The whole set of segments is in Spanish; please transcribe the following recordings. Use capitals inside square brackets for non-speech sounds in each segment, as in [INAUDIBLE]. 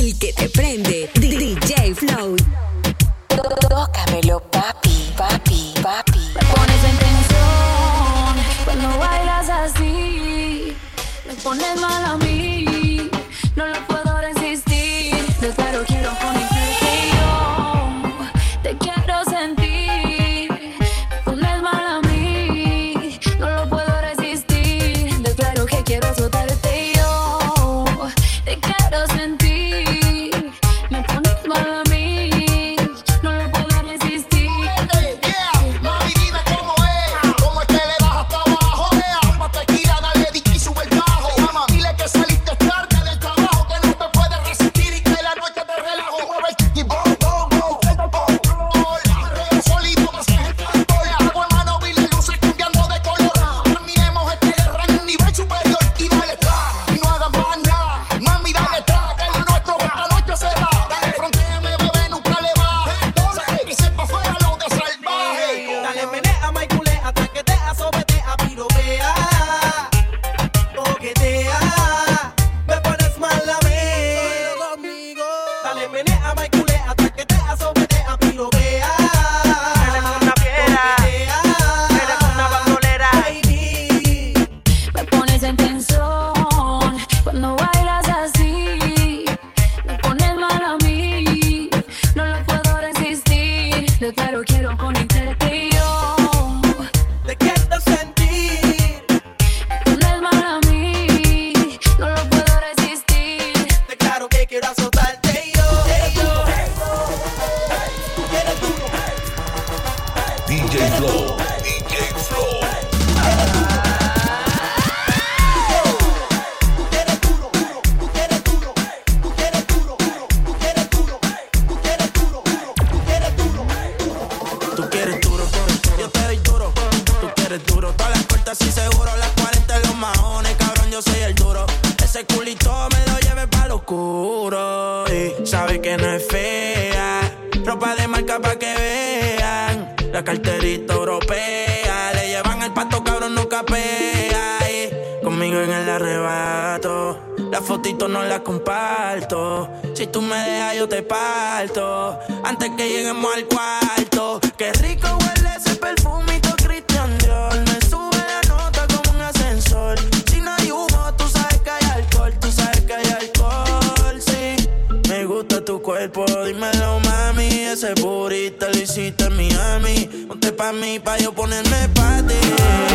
El que te prende, DJ Flow. Tócamelo, papi, papi, papi. Pones en tensión cuando bailas así. Me pones mal a mí. Eres duro, todas las puertas y seguro, las 40 los mahones, cabrón, yo soy el duro. Ese culito me lo lleve pa' lo oscuro. Y sabe que no es fea, ropa de marca pa' que vean. La carterita europea, le llevan el pato, cabrón, nunca pega Y conmigo en el arrebato. Las fotitos no las comparto. Si tú me dejas, yo te parto. Antes que lleguemos al cuarto. Qué rico huele ese perfume pa' mí, pa' yo ponerme pa' ti.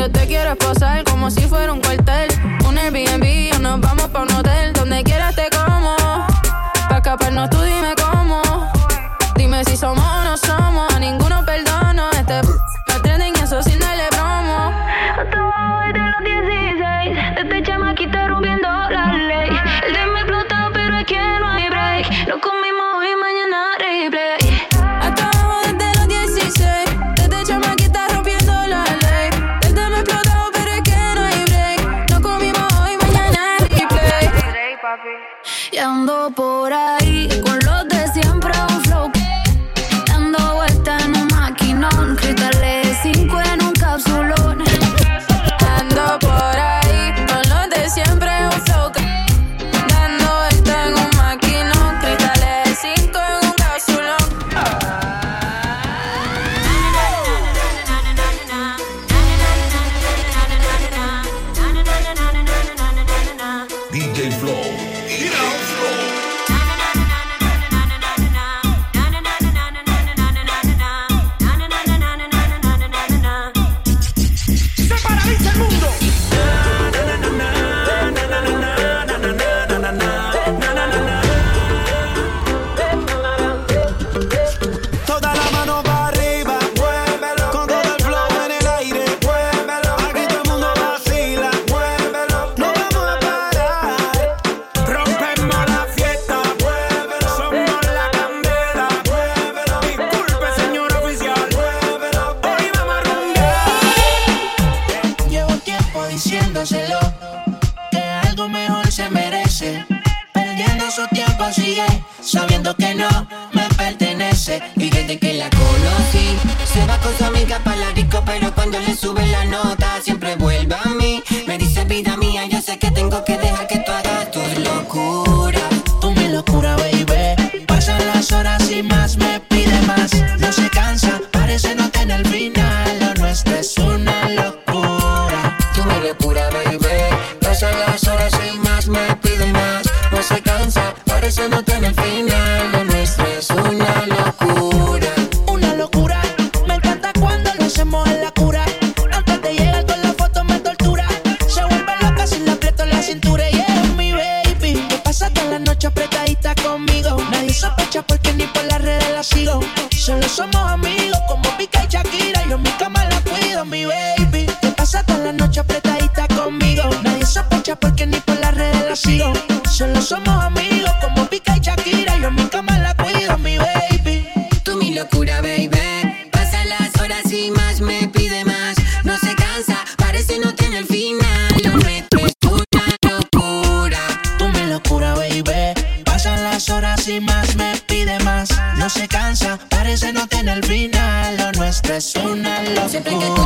Yo te quiero esposar como si fuera un cuartel. Un Airbnb o nos vamos pa' un hotel. Donde quieras te como. Pa' escaparnos tú dime cómo. locura, baby. Pasan las horas y más me pide más. No se cansa, parece no tener final. Lo nuestro es una locura. Tú me locura, baby. Pasan las horas y más me pide más. No se cansa, parece no tener final. Lo nuestro es una locura.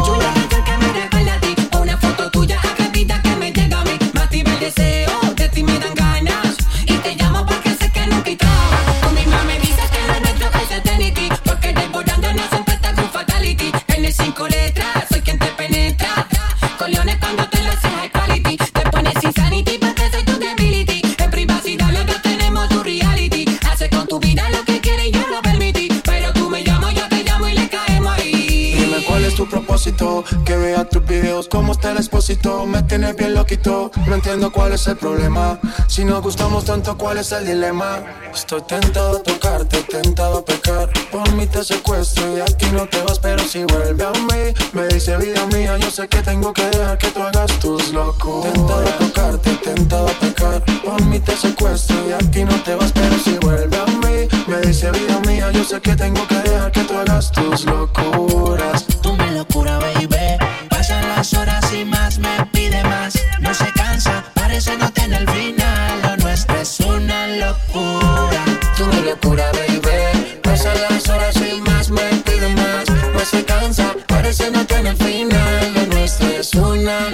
Que vea tus videos como está el expósito. Me tienes bien loquito No entiendo cuál es el problema. Si nos gustamos tanto, ¿cuál es el dilema? Estoy tentado a tocarte, tentado a pecar. Por mí te secuestro y aquí no te vas Pero si vuelve a mí, me dice vida mía Yo sé que tengo que dejar que tú hagas tus locuras Tentado a tocarte, tentado a pecar. Por mí te secuestro y aquí no te vas Pero si vuelve a mí, me dice vida mía Yo sé que tengo que dejar que tú hagas tus locuras locura, baby. Pasan las horas y más, me pide más. No se cansa, parece no tener final. Lo nuestro es una locura. Tú mi locura, baby. Pasan las horas y más, me pide más. No se cansa, parece no tener final. Lo nuestro es una locura.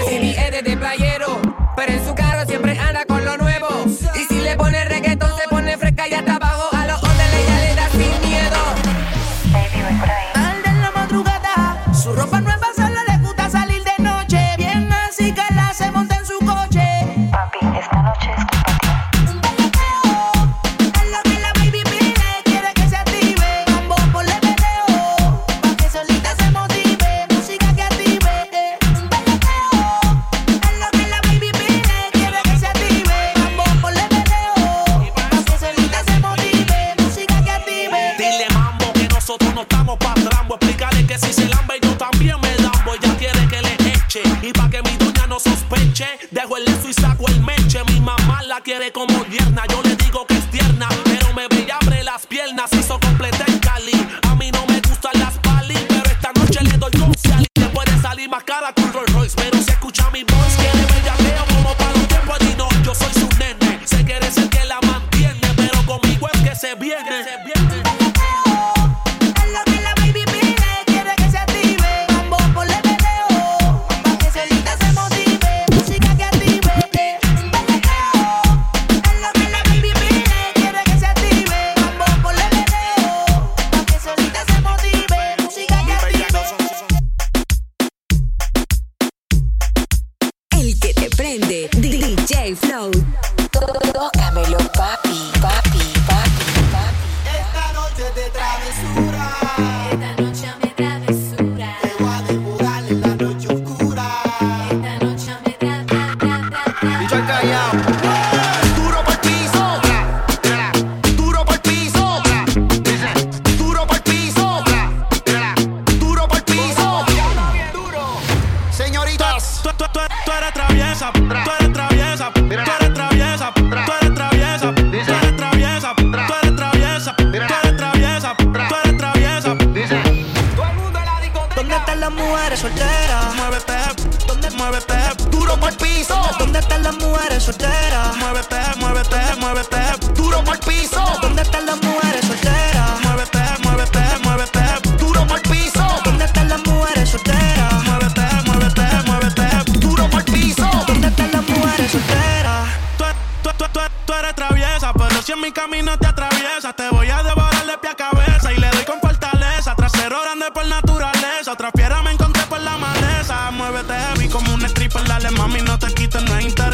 otra fiera me encontré por la maleza. Muévete heavy como un stripper, dale mami, no te quites, no es interés.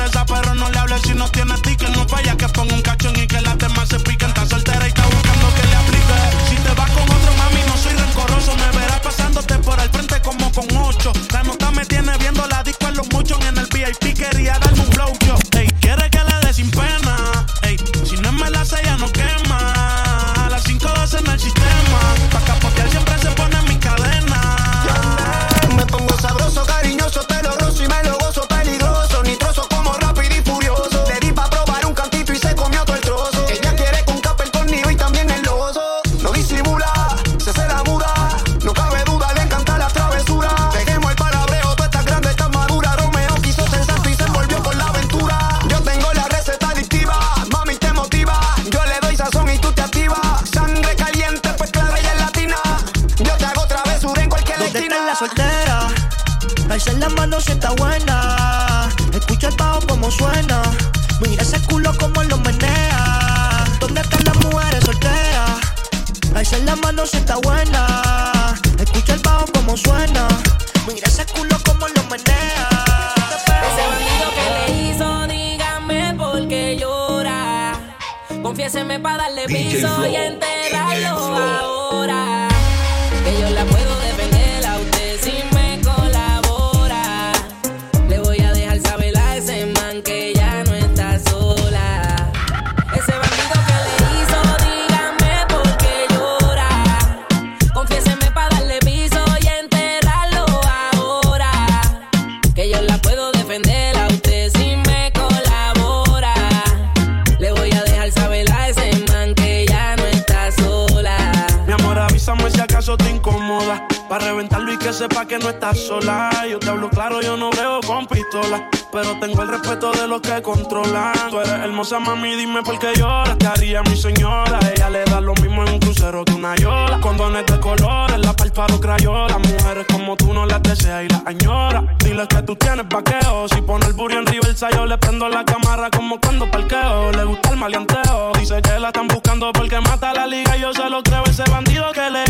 cosa, mami, dime por qué lloras. ¿Qué haría mi señora? Ella le da lo mismo en un crucero que una yola. Condones de colores, la párpado crayola. Mujeres como tú no las deseas y las añoras. Dile que tú tienes vaqueo. Si pone el burro en reversa, yo le prendo la cámara como cuando parqueo. Le gusta el maleanteo. Dice que la están buscando porque mata la liga. Yo se lo creo, ese bandido que le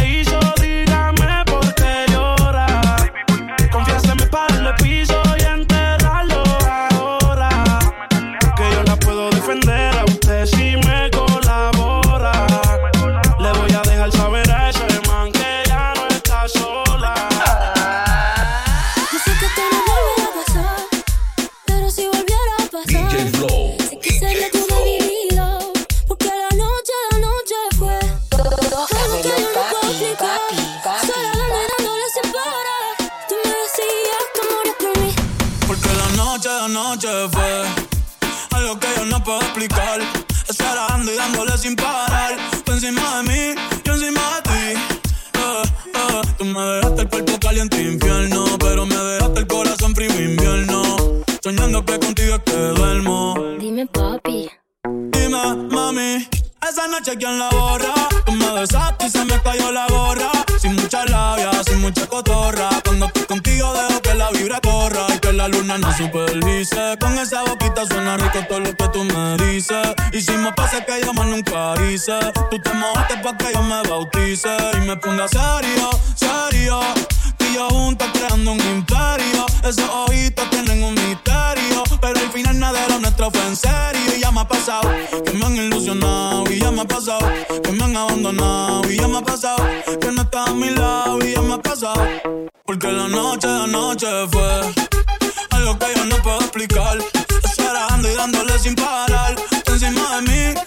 noche fue algo que yo no puedo explicar. Estar dando y dándole sin parar. Tú encima de mí, yo encima de ti. Eh, eh, tú me dejaste el cuerpo caliente infierno, pero me dejaste el corazón frío invierno. Soñando que contigo es que duermo. chequean la borra. Tú me besaste y se me cayó la gorra. Sin mucha labia, sin mucha cotorra. Cuando estoy contigo dejo que la vibra corra y que la luna no supervise. Con esa boquita suena rico todo lo que tú me dices. Y si me pasa que yo más nunca hice, tú te mojaste pa' que yo me bautice. Y me ponga serio, serio y yo juntos creando un imperio. Esos ojitos tienen un misterio, pero al final nada de lo nuestro fue en serio. Y ya me ha pasado que me han ilusionado, y ya me ha pasado que me han abandonado, y ya me ha pasado que no estás a mi lado, y ya me ha pasado. Porque la noche de noche fue algo que yo no puedo explicar. Yo y dándole sin parar, encima de mí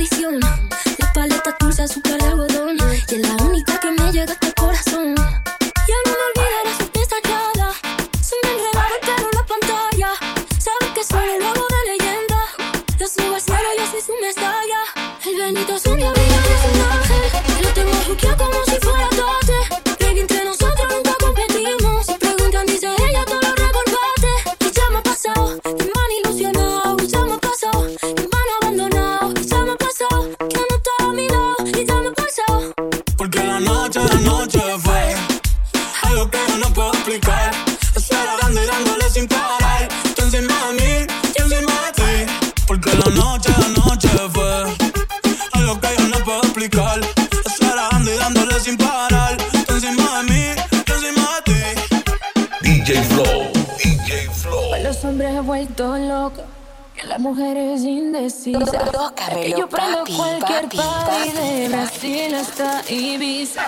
maldición. vuelto loco. Que la mujer es que yo prendo cualquier papi, papi, de Brasil hasta Ibiza.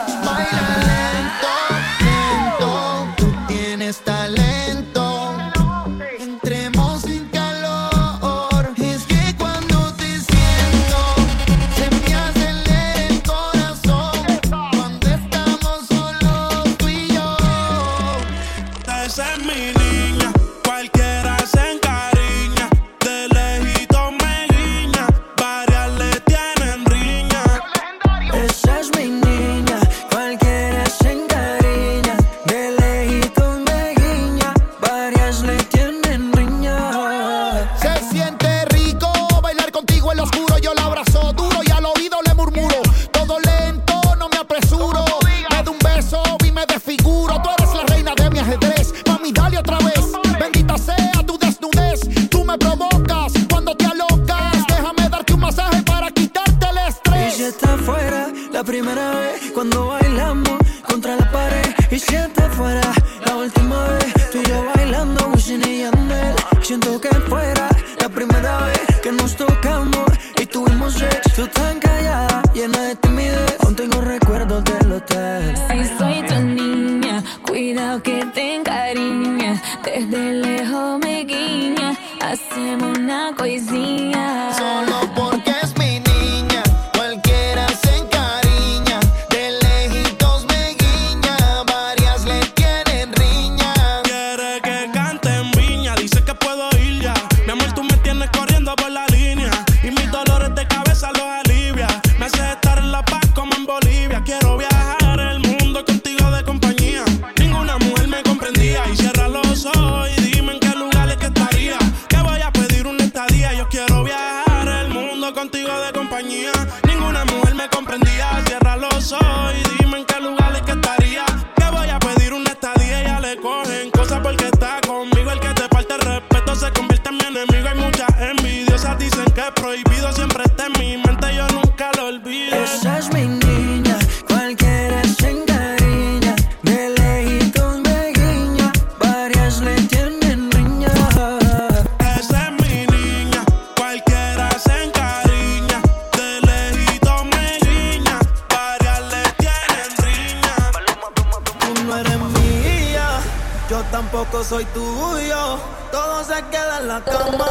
que nos tocamos y tuvimos sex. Tú tan callada, llena de timidez. Aún tengo recuerdos del hotel. Si soy tu niña, cuidado que te encariña. Desde lejos me guiña, hacemos una coisinha. Solo por contigo de compañía. Ninguna mujer me comprendía, cierra los ojos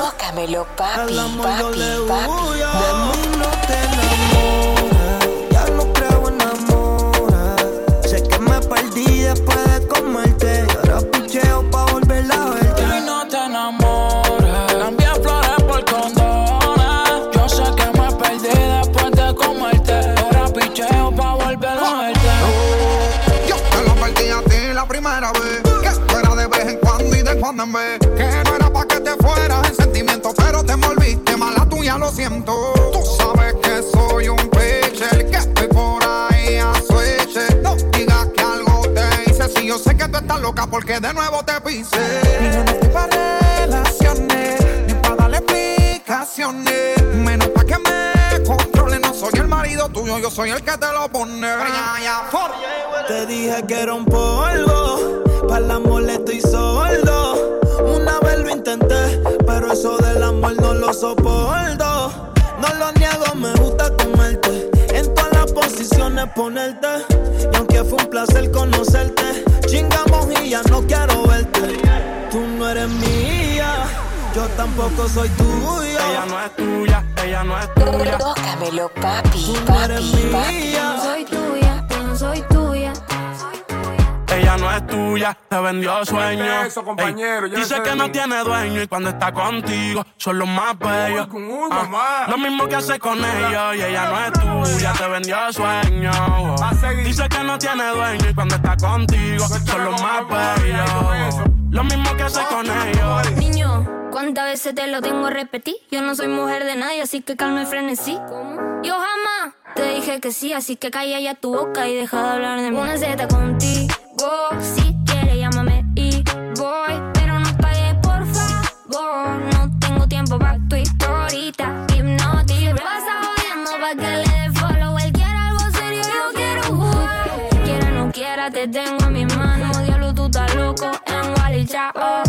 Tócamelo, papi, papi, papi. De mí no te enamoras. Ya no creo en amor. Sé que me perdí después de comerte. Siento. Tú sabes que soy un pitcher, que estoy por ahí a switch. No digas que algo te hice. Si yo sé que tú estás loca porque de nuevo te pise. Y yo no estoy pa' relaciones, ni pa' darle explicaciones. Menos pa' que me controle. No soy el marido tuyo, yo soy el que te lo pone. Te dije que era un polvo, para el amor estoy sordo. Una vez intenté, pero eso del amor no lo soporto. No lo niego, me gusta comerte. En todas las posiciones ponerte. Y aunque fue un placer conocerte, chingamos y ya no quiero verte. Tú no eres mía, yo tampoco soy tuyo. Ella no es tuya, ella no es tuya. Tócamelo, papi, Tú no eres papi, papi. mía. Soy tuya, Ella no es tuya, te vendió sueño. eso, compañero? Ey, Ya dice que no tiene dueño y cuando está contigo son los más bellos. Uy, uy, Ah, mamá. lo mismo que hace con ellos y ella no es tuya, te vendió sueño. Dice que no tiene dueño y cuando está contigo son los más bellos. Lo mismo que hace con ellos. Niño, ¿cuántas veces te lo tengo a repetir? Yo no soy mujer de nadie, así que calma y frenesí. Yo jamás te dije que sí, así que calla ya tu boca y deja de hablar de mí. Una Z contigo, si quieres llámame y voy, pero no pagues por favor. No tengo tiempo para tu historita, hipnotic. Pasa jodiendo pa' que le dé follow. Él quiere algo serio, yo quiero jugar. Quiera o no quiera, te tengo en mis manos. Diablo, tú estás loco en Wally Chao.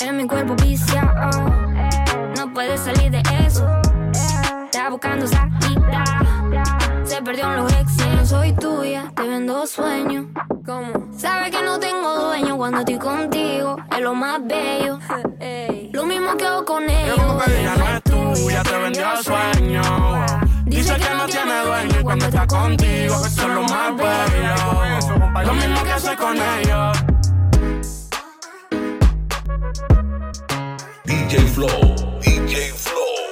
En mi cuerpo viciado, no puedes salir de eso. Está buscando salida, se perdió en los exes soy tuya, te vendo sueños. ¿Cómo? Sabes que no tengo dueño cuando estoy contigo, es lo más bello. [LAUGHS] Lo mismo que hago con ellos. no es tuya, te vendió sueños. Dice que, no tiene dueño cuando está contigo, eso es lo más bello. Lo mismo que hace con ellos. DJ Flow, DJ Flow.